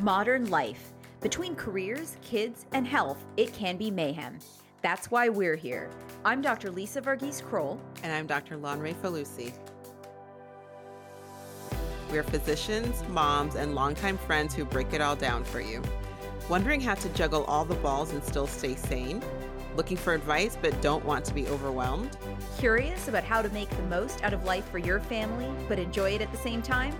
Modern life. Between careers, kids, and health, it can be mayhem. That's why we're here. I'm Dr. Lisa Varghese Kroll. And I'm Dr. Lanre Falusi. We're physicians, moms, and longtime friends who break it all down for you. Wondering how to juggle all the balls and still stay sane? Looking for advice but don't want to be overwhelmed? Curious about how to make the most out of life for your family but enjoy it at the same time?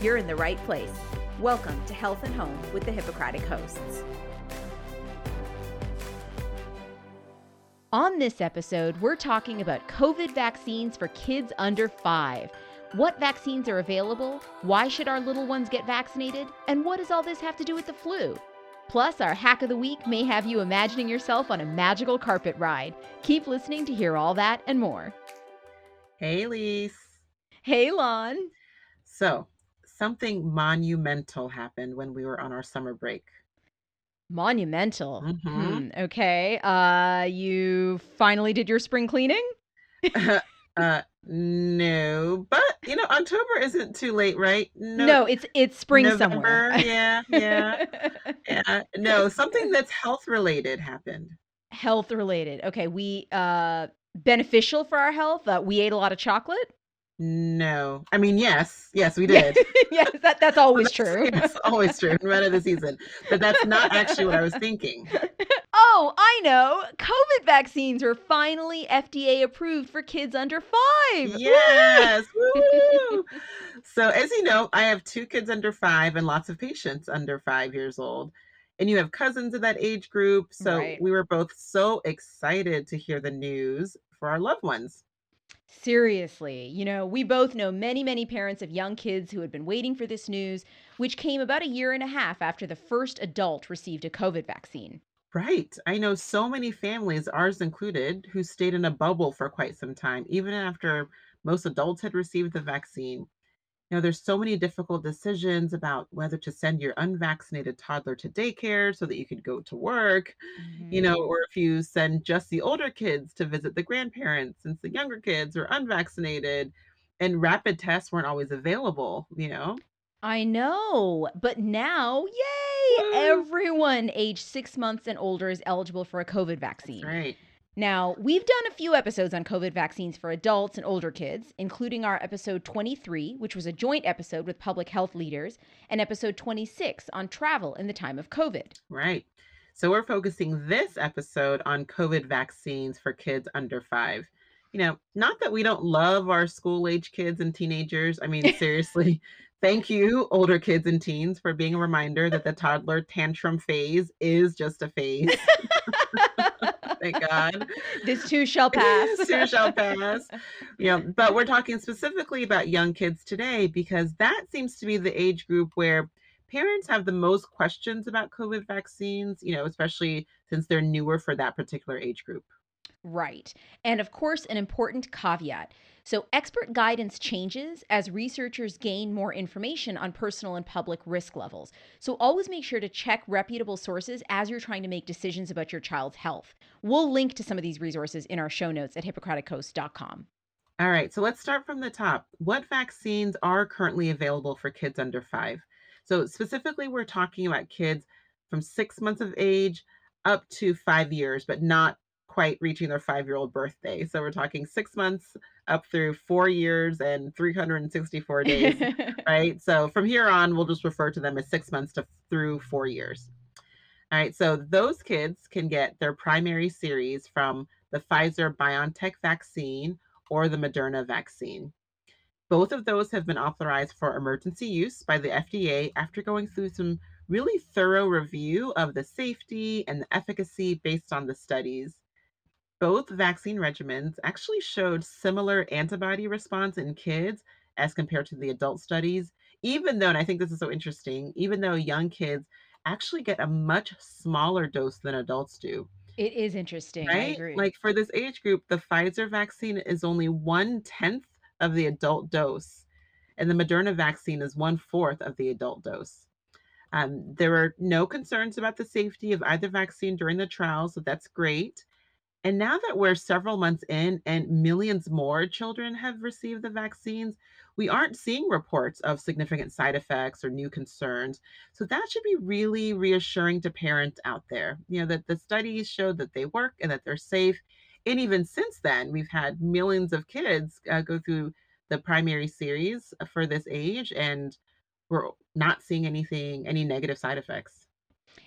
You're in the right place. Welcome to Health and Home with the Hippocratic hosts. On this episode, we're talking about COVID vaccines for kids under five. What vaccines are available? Why should our little ones get vaccinated? And what does all this have to do with the flu? Plus, our hack of the week may have you imagining yourself on a magical carpet ride. Keep listening to hear all that and more. Hey, Lise. Hey, Lon. So, something monumental happened when we were on our summer break. Monumental. Mhm. Hmm, okay. Uh you finally did your spring cleaning? uh, no, but you know, October isn't too late, right? No, it's it's spring November, somewhere. yeah, yeah. yeah. No, something that's health related happened. Health related. Okay, we uh beneficial for our health. Uh, we ate a lot of chocolate. No, I mean, yes, yes, we did. yes, that, that's always That's- true. It's always true. Run of the season, but that's not actually what I was thinking. oh, I know. COVID vaccines were finally FDA approved for kids under five. Yes. so, as you know, I have two kids under five and lots of patients under five years old. And you have cousins in that age group. So, Right. we were both so excited to hear the news for our loved ones. Seriously, you know, we both know many, many parents of young kids who had been waiting for this news, which came about a year and a half after the first adult received a COVID vaccine. Right. I know so many families, ours included, who stayed in a bubble for quite some time, even after most adults had received the vaccine. You know, there's so many difficult decisions about whether to send your unvaccinated toddler to daycare so that you could go to work, you know, mm-hmm. or if you send just the older kids to visit the grandparents since the younger kids are unvaccinated and rapid tests weren't always available, you know. I know, but now, yay! Woo. Everyone age six months and older is eligible for a COVID vaccine. That's right. Now, we've done a few episodes on COVID vaccines for adults and older kids, including our episode 23, which was a joint episode with public health leaders, and episode 26 on travel in the time of COVID. Right. So we're focusing this episode on COVID vaccines for kids under five. You know, not that we don't love our school age kids and teenagers. I mean, seriously, thank you, older kids and teens, for being a reminder that the toddler tantrum phase is just a phase. Thank God. this too shall pass. Too shall pass. You know, but we're talking specifically about young kids today because that seems to be the age group where parents have the most questions about COVID vaccines, you know, especially since they're newer for that particular age group. Right. And of course, an important caveat. So, expert guidance changes as researchers gain more information on personal and public risk levels. So, always make sure to check reputable sources as you're trying to make decisions about your child's health. We'll link to some of these resources in our show notes at hippocratichosts.com. All right, so let's start from the top. What vaccines are currently available for kids under five? So, specifically, we're talking about kids from six months of age up to five years, but not quite reaching their five year old birthday. So, we're talking six months up through four years and 364 days, right? So, from here on, we'll just refer to them as six months to through four years. All right, so those kids can get their primary series from the Pfizer BioNTech vaccine or the Moderna vaccine. Both of those have been authorized for emergency use by the FDA after going through some really thorough review of the safety and the efficacy based on the studies. Both vaccine regimens actually showed similar antibody response in kids as compared to the adult studies, even though, and I think this is so interesting, even though young kids actually get a much smaller dose than adults do it is interesting. I right? agree. Like for this age group, the Pfizer vaccine is only one tenth of the adult dose, and the Moderna vaccine is one fourth of the adult dose. Um, there were no concerns about the safety of either vaccine during the trial, so that's great. And now that we're several months in and millions more children have received the vaccines, we aren't seeing reports of significant side effects or new concerns. So that should be really reassuring to parents out there. You know, that the studies show that they work and that they're safe. And even since then, we've had millions of kids uh, go through the primary series for this age, and we're not seeing anything, any negative side effects.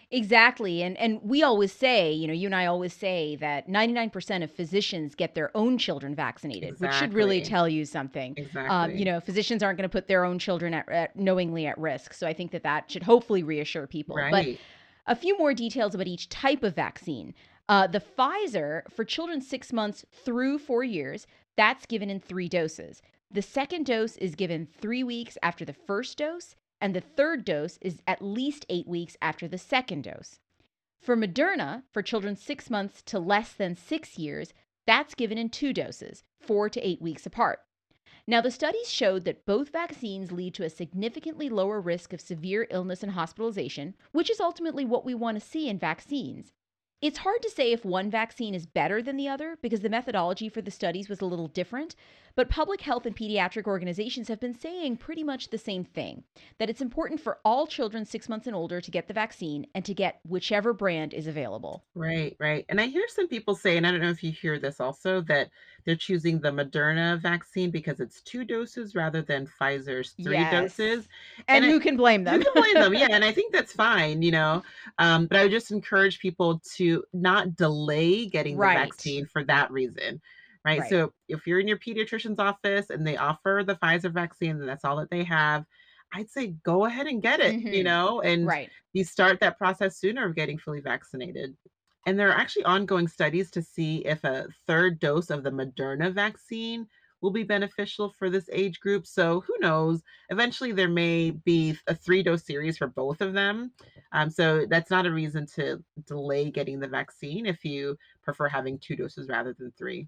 Exactly. And and we always say, you know, you and I always say that 99% of physicians get their own children vaccinated, which should really tell you something. Um, you know, physicians aren't going to put their own children at, at knowingly at risk. So I think that that should hopefully reassure people. But a few more details about each type of vaccine. Uh, the Pfizer for children six months through four years, that's given in three doses. The second dose is given three weeks after the first dose, and the third dose is at least eight weeks after the second dose. For Moderna, for children six months to less than six years, that's given in two doses, four to eight weeks apart. Now, the studies showed that both vaccines lead to a significantly lower risk of severe illness and hospitalization, which is ultimately what we want to see in vaccines. It's hard to say if one vaccine is better than the other because the methodology for the studies was a little different, but public health and pediatric organizations have been saying pretty much the same thing that it's important for all children six months and older to get the vaccine and to get whichever brand is available. Right, right. And I hear some people say, and I don't know if you hear this also, that they're choosing the Moderna vaccine because it's two doses rather than Pfizer's three Yes. doses. And And I, who can blame who them? can blame them? Yeah, and I think that's fine, you know. Um, but I would just encourage people to not delay getting the right. vaccine for that reason, right? Right. So if you're in your pediatrician's office and they offer the Pfizer vaccine and that's all that they have, I'd say go ahead and get it, you Mhm. know, and Right. you start that process sooner of getting fully vaccinated. And there are actually ongoing studies to see if a third dose of the Moderna vaccine will be beneficial for this age group. So who knows? Eventually, there may be a three dose series for both of them. Um, so that's not a reason to delay getting the vaccine if you prefer having two doses rather than three.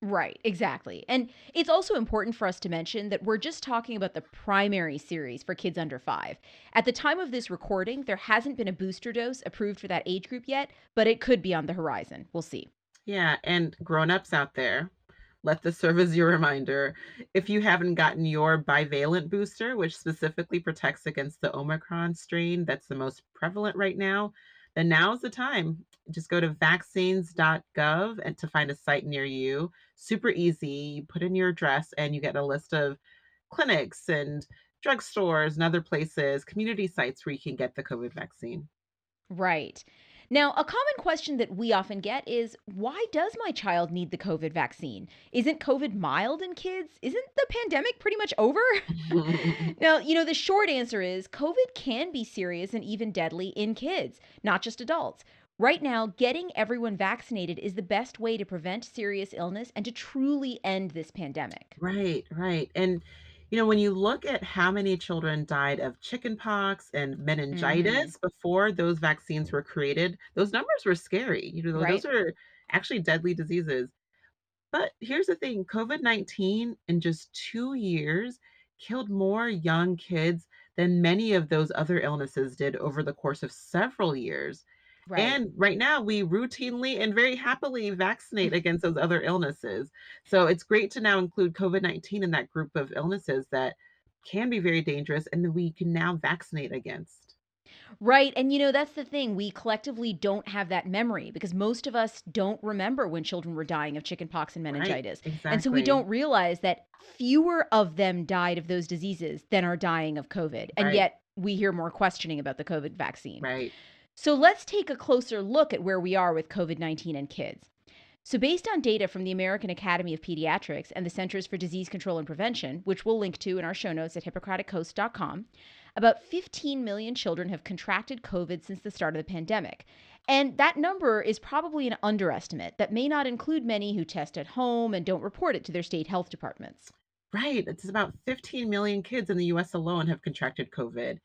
Right, exactly. And it's also important for us to mention that we're just talking about the primary series for kids under five. At the time of this recording, there hasn't been a booster dose approved for that age group yet, but it could be on the horizon. We'll see. Yeah, and grown-ups out there, let this serve as your reminder. If you haven't gotten your bivalent booster, which specifically protects against the Omicron strain that's the most prevalent right now, then now's the time. Just go to vaccines.gov and to find a site near you. Super easy. You put in your address and you get a list of clinics and drugstores and other places, community sites where you can get the COVID vaccine. Right. Now, a common question that we often get is why does my child need the COVID vaccine? Isn't COVID mild in kids? Isn't the pandemic pretty much over? now, you know, the short answer is COVID can be serious and even deadly in kids, not just adults. Right now, getting everyone vaccinated is the best way to prevent serious illness and to truly end this pandemic. Right, right. And you know, when you look at how many children died of chickenpox and meningitis mm-hmm. before those vaccines were created, those numbers were scary. You know, those Right? are actually deadly diseases. But here's the thing, COVID-19 in just 2 years killed more young kids than many of those other illnesses did over the course of several years. Right. And right now, we routinely and very happily vaccinate mm-hmm. against those other illnesses. So it's great to now include COVID 19 in that group of illnesses that can be very dangerous and that we can now vaccinate against. Right. And you know, that's the thing. We collectively don't have that memory because most of us don't remember when children were dying of chickenpox and Right, meningitis. And so we don't realize that fewer of them died of those diseases than are dying of COVID. And Right, yet we hear more questioning about the COVID vaccine. right. So let's take a closer look at where we are with COVID 19 and kids. So, based on data from the American Academy of Pediatrics and the Centers for Disease Control and Prevention, which we'll link to in our show notes at hippocratichosts.com, about 15 million children have contracted COVID since the start of the pandemic. And that number is probably an underestimate that may not include many who test at home and don't report it to their state health departments. Right. It's about 15 million kids in the US alone have contracted COVID.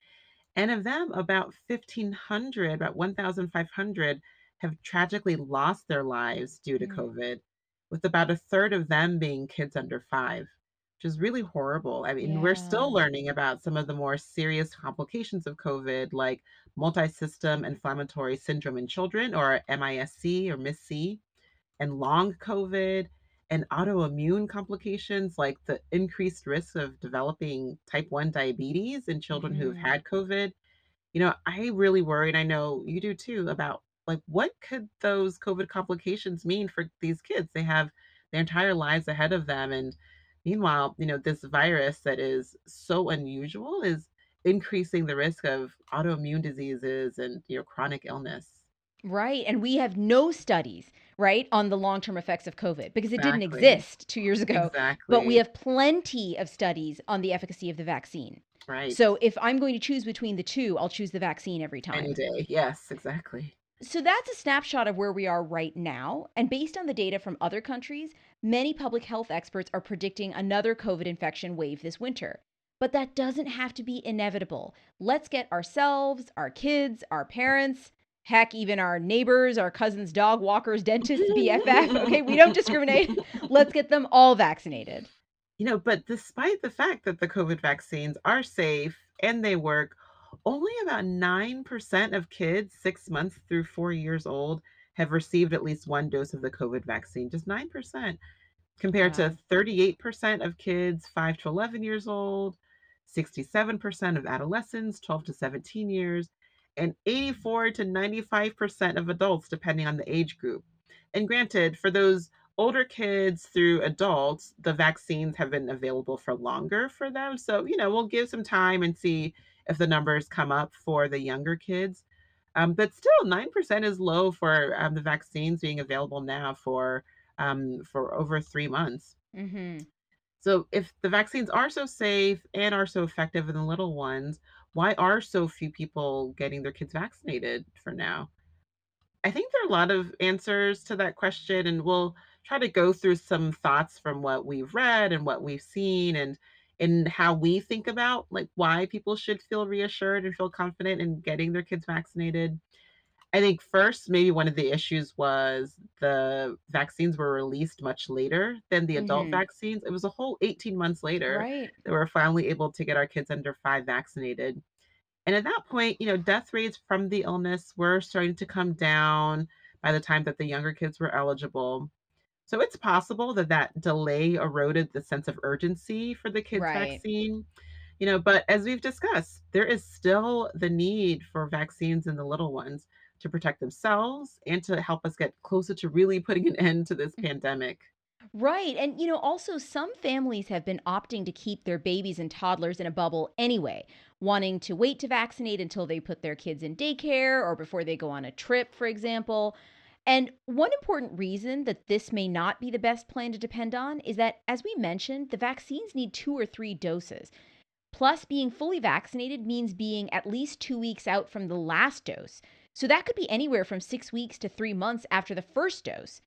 And of them, about 1,500, about 1,500 have tragically lost their lives due to Mm, COVID, with about a third of them being kids under five, which is really horrible. I mean, we're still learning about some of the more serious complications of COVID, like multi-system inflammatory syndrome in children, or MISC or MIS-C, and long COVID, and autoimmune complications like the increased risk of developing type 1 diabetes in children who've hmm had COVID. You know, I really worry, and I know you do too, about like what could those COVID complications mean for these kids? They have their entire lives ahead of them. And meanwhile, you know, this virus that is so unusual is increasing the risk of autoimmune diseases and, you know, chronic illness. Right. And we have no studies, right, on the long term effects of COVID because it didn't exist two years ago. Exactly. But we have plenty of studies on the efficacy of the vaccine. Right. So if I'm going to choose between the two, I'll choose the vaccine every time. Any day. Yes, exactly. So that's a snapshot of where we are right now. And based on the data from other countries, many public health experts are predicting another COVID infection wave this winter. But that doesn't have to be inevitable. Let's get ourselves, our kids, our parents, heck, even our neighbors, our cousins, dog walkers, dentists, BFF. Okay, we don't discriminate. Let's get them all vaccinated. You know, but despite the fact that the COVID vaccines are safe and they work, only about 9% of kids 6 months through 4 years old have received at least one dose of the COVID vaccine. Just 9%, compared to 38% of kids 5 to 11 years old, 67% of adolescents 12 to 17 years, and 84 to 95% of adults, depending on the age group. And granted, for those older kids through adults, the vaccines have been available for longer for them. So, you know, we'll give some time and see if the numbers come up for the younger kids. Um, but still, 9% is low for um, the vaccines being available now for um, for over three months. Mhm. So, if the vaccines are so safe and are so effective in the little ones, why are so few people getting their kids vaccinated for now? I think there are a lot of answers to that question, and we'll try to go through some thoughts from what we've read and what we've seen and and how we think about like why people should feel reassured and feel confident in getting their kids vaccinated. I think first, maybe one of the issues was the vaccines were released much later than the adult Mhm. vaccines. It was a whole 18 months later Right. that we're finally able to get our kids under 5 vaccinated. And at that point, you know, death rates from the illness were starting to come down by the time that the younger kids were eligible. So it's possible that that delay eroded the sense of urgency for the kids' Right. vaccine. You know, but as we've discussed, there is still the need for vaccines in the little ones to protect themselves and to help us get closer to really putting an end to this mm-hmm. pandemic. Right. And, you know, also some families have been opting to keep their babies and toddlers in a bubble anyway, wanting to wait to vaccinate until they put their kids in daycare or before they go on a trip, for example. And one important reason that this may not be the best plan to depend on is that, as we mentioned, the vaccines need two or three doses. Plus, being fully vaccinated means being at least two weeks out from the last dose. So that could be anywhere from six weeks to three months after the first dose.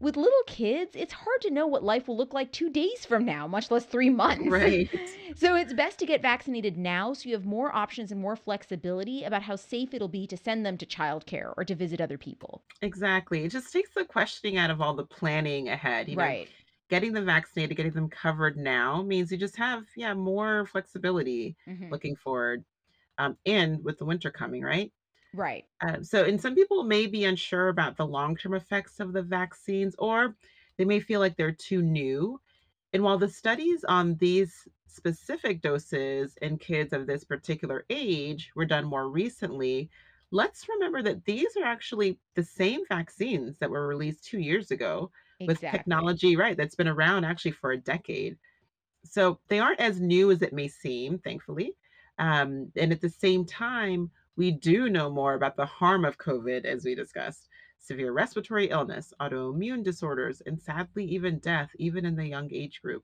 With little kids, it's hard to know what life will look like two days from now, much less three months. Right. so it's best to get vaccinated now so you have more options and more flexibility about how safe it'll be to send them to childcare or to visit other people. Exactly. It just takes the questioning out of all the planning ahead, you know, Right. getting them vaccinated, getting them covered now means you just have, yeah, more flexibility hmm looking forward. Um, and with the winter coming, right? Right. Uh, so, and some people may be unsure about the long-term effects of the vaccines, or they may feel like they're too new. And while the studies on these specific doses in kids of this particular age were done more recently, let's remember that these are actually the same vaccines that were released two years ago with Exactly. technology, right? That's been around actually for a decade. So they aren't as new as it may seem, thankfully. Um, and at the same time, we do know more about the harm of COVID, as we discussed severe respiratory illness, autoimmune disorders, and sadly, even death, even in the young age group.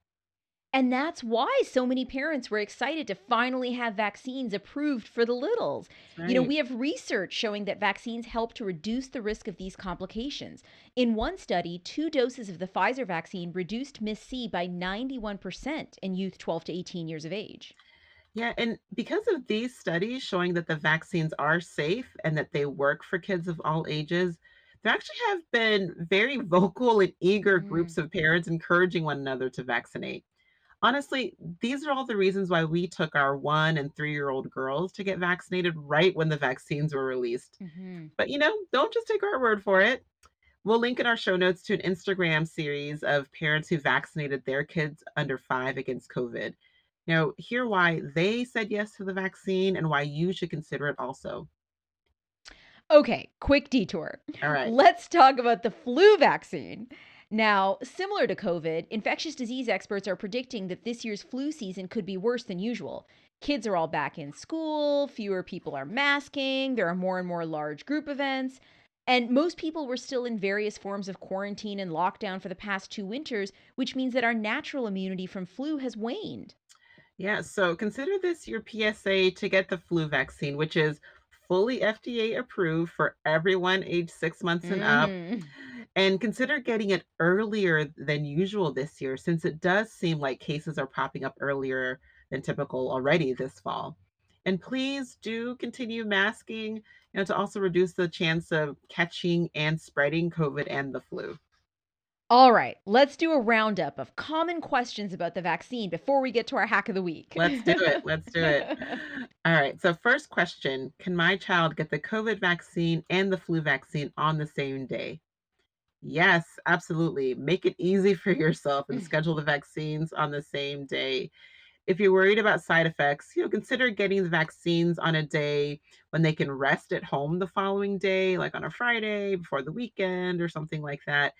And that's why so many parents were excited to finally have vaccines approved for the littles. That's You know, we have research showing that vaccines help to reduce the risk of these complications. In one study, two doses of the Pfizer vaccine reduced MIS-C by 91% in youth 12 to 18 years of age. Yeah, and because of these studies showing that the vaccines are safe and that they work for kids of all ages, there actually have been very vocal and eager groups Mhm. of parents encouraging one another to vaccinate. Honestly, these are all the reasons why we took our one and three year old girls to get vaccinated right when the vaccines were released. Mhm. But you know, don't just take our word for it. We'll link in our show notes to an Instagram series of parents who vaccinated their kids under five against COVID. Now, hear why they said yes to the vaccine and why you should consider it also. Okay, quick detour. All right. Let's talk about the flu vaccine. Now, similar to COVID, infectious disease experts are predicting that this year's flu season could be worse than usual. Kids are all back in school, fewer people are masking, there are more and more large group events, and most people were still in various forms of quarantine and lockdown for the past two winters, which means that our natural immunity from flu has waned. Yeah, so consider this your PSA to get the flu vaccine, which is fully FDA approved for everyone age six months and up. Mm. And consider getting it earlier than usual this year, since it does seem like cases are popping up earlier than typical already this fall. And please do continue masking, you know, to also reduce the chance of catching and spreading COVID and the flu. All right, let's do a roundup of common questions about the vaccine before we get to our hack of the week. Let's do it. Let's do it. All right. So, first question Can my child get the COVID vaccine and the flu vaccine on the same day? Yes, absolutely. Make it easy for yourself and schedule the vaccines on the same day. If you're worried about side effects, you know, consider getting the vaccines on a day when they can rest at home the following day, like on a Friday before the weekend or something like that.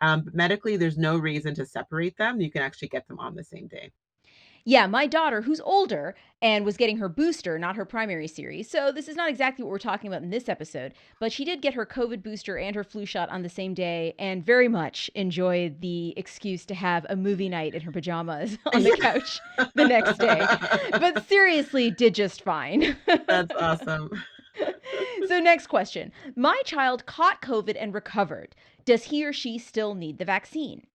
Um, but medically, there's no reason to separate them. You can actually get them on the same day. Yeah, my daughter, who's older and was getting her booster, not her primary series. So, this is not exactly what we're talking about in this episode, but she did get her COVID booster and her flu shot on the same day and very much enjoyed the excuse to have a movie night in her pajamas on the couch the next day. But seriously, did just fine. That's awesome. so, next question My child caught COVID and recovered. Does he or she still need the vaccine?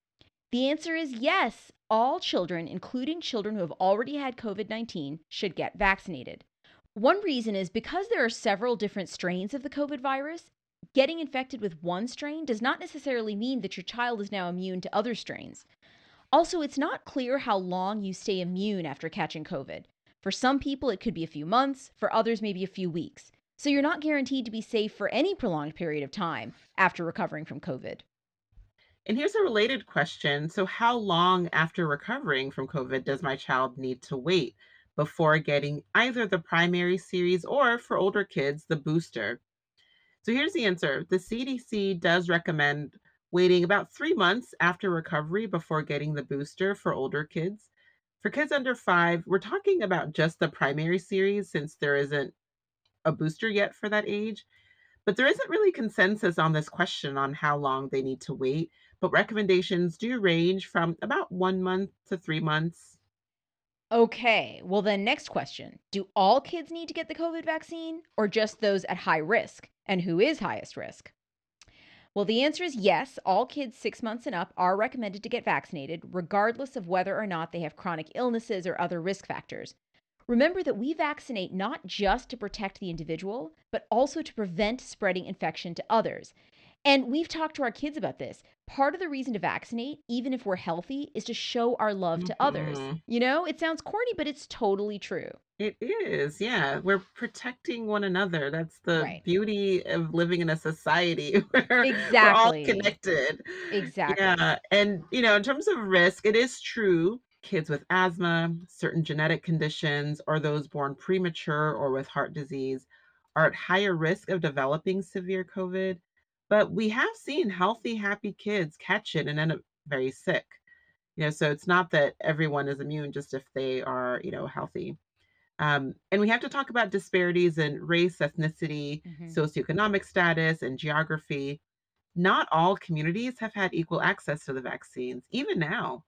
The answer is yes. All children, including children who have already had COVID 19, should get vaccinated. One reason is because there are several different strains of the COVID virus, getting infected with one strain does not necessarily mean that your child is now immune to other strains. Also, it's not clear how long you stay immune after catching COVID. For some people, it could be a few months, for others, maybe a few weeks. So you're not guaranteed to be safe for any prolonged period of time after recovering from COVID. And here's a related question. So, how long after recovering from COVID does my child need to wait before getting either the primary series or for older kids, the booster? So, here's the answer the CDC does recommend waiting about three months after recovery before getting the booster for older kids. For kids under five, we're talking about just the primary series since there isn't a booster yet for that age. But there isn't really consensus on this question on how long they need to wait but recommendations do range from about one month to three months. Okay, well, then, next question Do all kids need to get the COVID vaccine or just those at high risk? And who is highest risk? Well, the answer is yes. All kids six months and up are recommended to get vaccinated, regardless of whether or not they have chronic illnesses or other risk factors. Remember that we vaccinate not just to protect the individual, but also to prevent spreading infection to others. And we've talked to our kids about this. Part of the reason to vaccinate, even if we're healthy, is to show our love to others. hmm You know, it sounds corny, but it's totally true. It is, yeah. We're protecting one another. That's the Right. beauty of living in a society where we're all Exactly. connected. Exactly. Yeah. And, you know, in terms of risk, it is true. Kids with asthma, certain genetic conditions, or those born premature or with heart disease are at higher risk of developing severe COVID. But we have seen healthy, happy kids catch it and end up very sick. You know, so it's not that everyone is immune just if they are, you know, healthy. Um, and we have to talk about disparities in race, ethnicity, hmm socioeconomic status, and geography. Not all communities have had equal access to the vaccines, even now,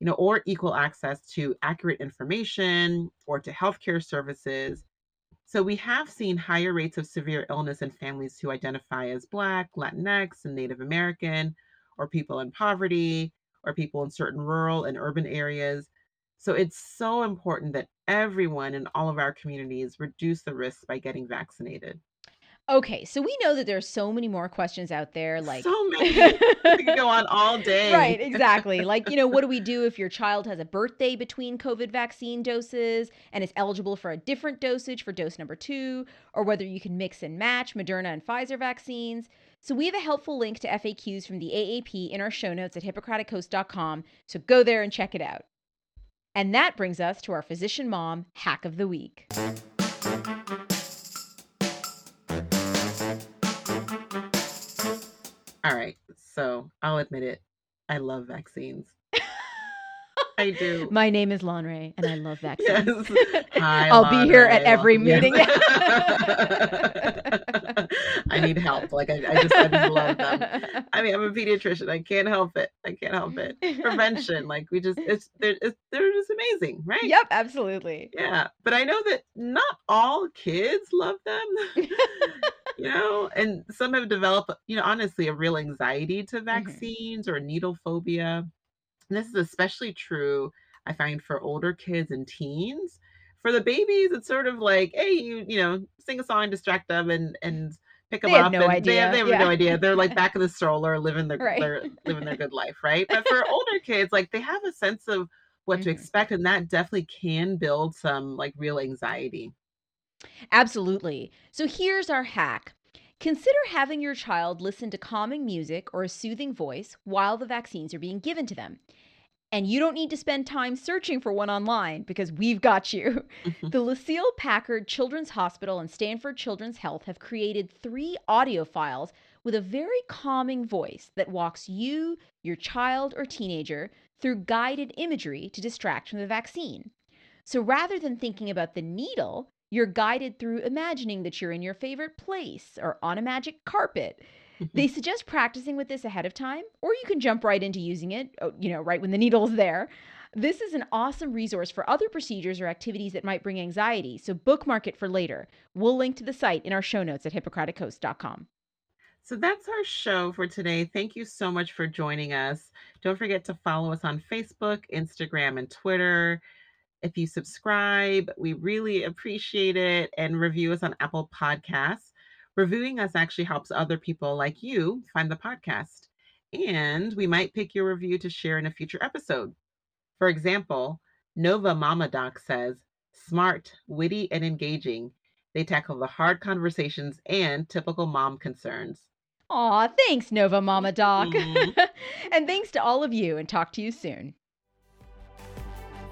you know, or equal access to accurate information or to healthcare services. So we have seen higher rates of severe illness in families who identify as Black, Latinx, and Native American, or people in poverty, or people in certain rural and urban areas. So it's so important that everyone in all of our communities reduce the risks by getting vaccinated. Okay, so we know that there's so many more questions out there like So many. We could go on all day. Right, exactly. Like, you know, what do we do if your child has a birthday between COVID vaccine doses and is eligible for a different dosage for dose number two, or whether you can mix and match Moderna and Pfizer vaccines? So, we have a helpful link to FAQs from the AAP in our show notes at hippocratichost.com. So, go there and check it out. And that brings us to our physician mom hack of the week. All right. So I'll admit it. I love vaccines. I do. My name is Lanre, and I love vaccines. Yes. Hi, I'll be here at every Yes. meeting. I need help. Like I, I just I just love them. I mean, I'm a pediatrician. I can't help it. I can't help it. Prevention, like we just it's they're it's, they're just amazing, right? Yep, absolutely. Yeah, but I know that not all kids love them. you know, and some have developed, you know, honestly, a real anxiety to vaccines or needle phobia. And this is especially true, I find, for older kids and teens. For the babies, it's sort of like, hey, you, you know, sing a song, distract them, and and pick them They have up. no and idea, They have, they have yeah. no idea. They're like back in the stroller, living their, Right. their living their good life, right? But for older kids, like they have a sense of what to Mhm. expect, and that definitely can build some like real anxiety. Absolutely. So here's our hack. Consider having your child listen to calming music or a soothing voice while the vaccines are being given to them. And you don't need to spend time searching for one online because we've got you. Mhm. The Lucile Packard Children's Hospital and Stanford Children's Health have created three audio files with a very calming voice that walks you, your child, or teenager through guided imagery to distract from the vaccine. So rather than thinking about the needle, you're guided through imagining that you're in your favorite place or on a magic carpet. Mm-hmm. They suggest practicing with this ahead of time, or you can jump right into using it, oh, you know, right when the needle's there. This is an awesome resource for other procedures or activities that might bring anxiety, so bookmark it for later. We'll link to the site in our show notes at hippocratichosts.com. So that's our show for today. Thank you so much for joining us. Don't forget to follow us on Facebook, Instagram, and Twitter. If you subscribe, we really appreciate it and review us on Apple Podcasts. Reviewing us actually helps other people like you find the podcast. And we might pick your review to share in a future episode. For example, Nova Mama Doc says, smart, witty, and engaging. They tackle the hard conversations and typical mom concerns. Aw, thanks, Nova Mama Doc. Mhm. and thanks to all of you, and talk to you soon.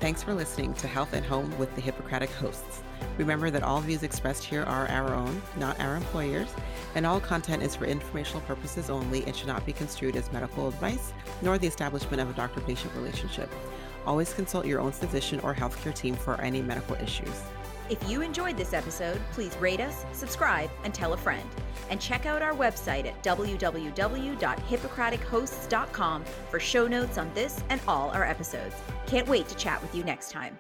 Thanks for listening to Health at Home with the Hippocratic hosts. Remember that all views expressed here are our own, not our employers, and all content is for informational purposes only and should not be construed as medical advice nor the establishment of a doctor patient relationship. Always consult your own physician or healthcare team for any medical issues. If you enjoyed this episode, please rate us, subscribe, and tell a friend. And check out our website at www.hippocratichosts.com for show notes on this and all our episodes. Can't wait to chat with you next time.